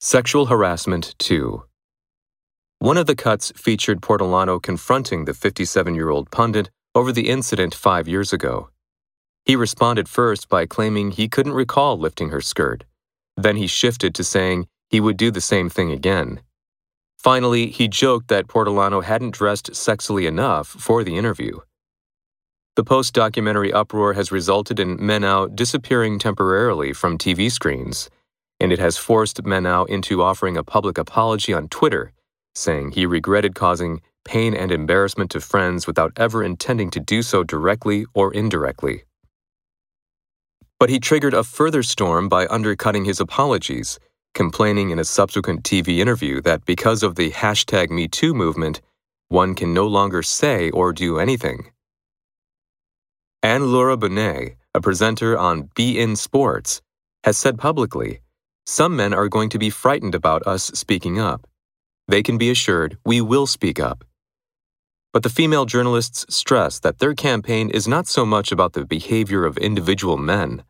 Sexual Harassment 2 One of the cuts featured Portolano confronting the 57 year old pundit over the incident five years ago. He responded first by claiming he couldn't recall lifting her skirt. Then he shifted to saying he would do the same thing again. Finally, he joked that Portolano hadn't dressed sexily enough for the interview. The post documentary uproar has resulted in Ménès disappearing temporarily from TV screens and it has forced Ménès into offering a public apology on Twitter, saying he regretted causing pain and embarrassment to friends without ever intending to do so directly or indirectly. But he triggered a further storm by undercutting his apologies, complaining in a subsequent TV interview that because of the hashtag MeToo movement, one can no longer say or do anything. Anne Laura Bonnet, a presenter on beIN Sports, has said publicly some men are going to be frightened about us speaking up. They can be assured we will speak up. But the female journalists stress that their campaign is not so much about the behavior of individual men.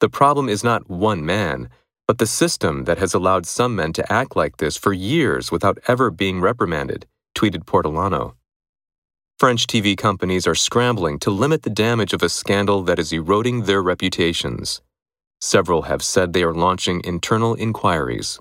The problem is not one man, but the system that has allowed some men to act like this for years without ever being reprimanded, tweeted Portolano. French TV companies are scrambling to limit the damage of a scandal that is eroding their reputations. Several have said they are launching internal inquiries.